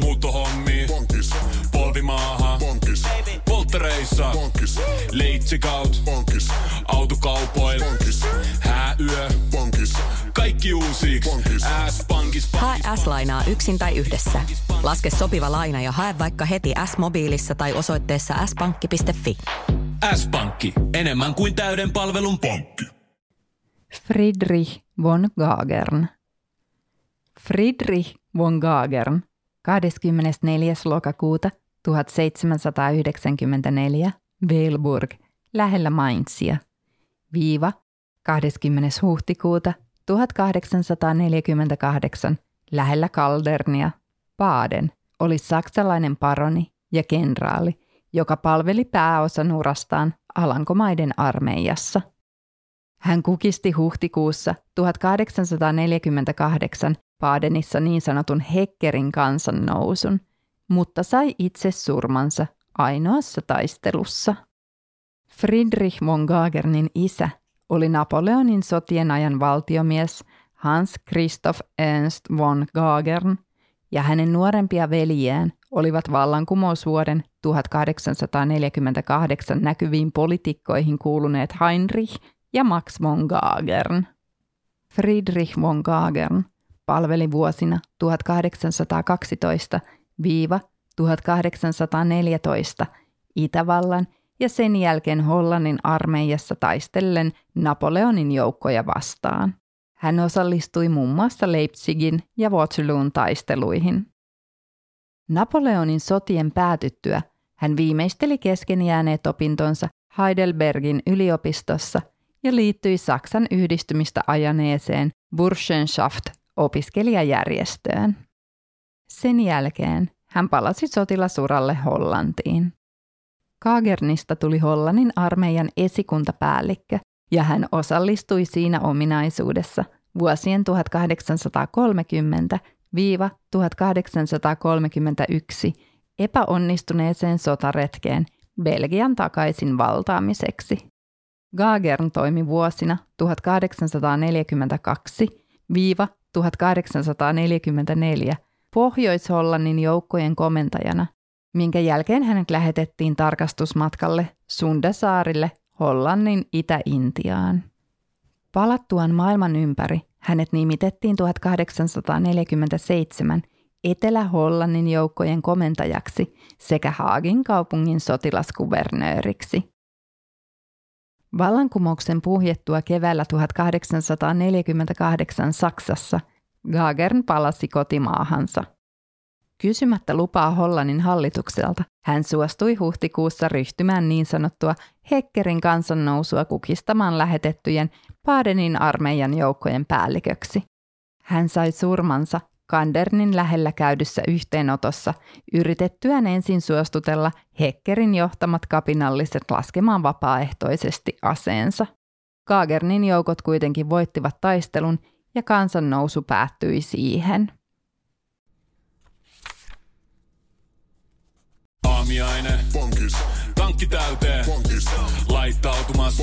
Muuttohommi. Bonkis. Polvimaaha. Bonkis. Polttereissa. Bonkis. Leitsikaut. Bonkis. Autokaupoil. Bonkis. Hääyö. Bonkis. Kaikki uusi. S-pankis. Hae S-lainaa yksin tai yhdessä. Laske sopiva laina ja hae vaikka heti S-mobiilissa tai osoitteessa s-pankki.fi. S-pankki. Enemmän kuin täyden palvelun pankki. Friedrich von Gagern. Friedrich von Gagern 24. lokakuuta 1794 Weilburg lähellä Mainzia. Viiva 20. huhtikuuta 1848 lähellä Kaldernia, Baden, oli saksalainen paroni ja kenraali, joka palveli pääosan urastaan Alankomaiden armeijassa. Hän kukisti huhtikuussa 1848 Badenissa niin sanotun Hekkerin kansannousun, mutta sai itse surmansa ainoassa taistelussa. Friedrich von Gagernin isä oli Napoleonin sotien ajan valtiomies Hans Christoph Ernst von Gagern ja hänen nuorempia veljiään olivat vallankumousvuoden 1848 näkyviin poliitikkoihin kuuluneet Heinrich ja Max von Gagern. Friedrich von Gagern palveli vuosina 1812-1814 Itävallan ja sen jälkeen Hollannin armeijassa taistellen Napoleonin joukkoja vastaan. Hän osallistui muun muassa Leipzigin ja Waterloon taisteluihin. Napoleonin sotien päätyttyä hän viimeisteli kesken jääneet opintonsa Heidelbergin yliopistossa ja liittyi Saksan yhdistymistä ajaneeseen Burschenschaft-opiskelijajärjestöön. Sen jälkeen hän palasi sotilasuralle Hollantiin. Kagernista tuli Hollannin armeijan esikuntapäällikkö ja hän osallistui siinä ominaisuudessa vuosien 1830-1831 epäonnistuneeseen sotaretkeen Belgian takaisin valtaamiseksi. Gagern toimi vuosina 1842-1844 Pohjois-Hollannin joukkojen komentajana, minkä jälkeen hänet lähetettiin tarkastusmatkalle Sundasaarille Hollannin Itä-Intiaan. Palattuaan maailman ympäri hänet nimitettiin 1847 Etelä-Hollannin joukkojen komentajaksi sekä Haagin kaupungin sotilaskuvernööriksi. Vallankumouksen puhjettua keväällä 1848 Saksassa Gagern palasi kotimaahansa. Kysymättä lupaa Hollannin hallitukselta, hän suostui huhtikuussa ryhtymään niin sanottua Hekkerin kansannousua kukistamaan lähetettyjen Badenin armeijan joukkojen päälliköksi. Hän sai surmansa Kandernin lähellä käydyssä yhteenotossa yritettyään ensin suostutella Hekkerin johtamat kapinalliset laskemaan vapaaehtoisesti aseensa. Kagernin joukot kuitenkin voittivat taistelun ja kansannousu päättyi siihen. Aamiaine. Tankki täyteen. Laittautumas.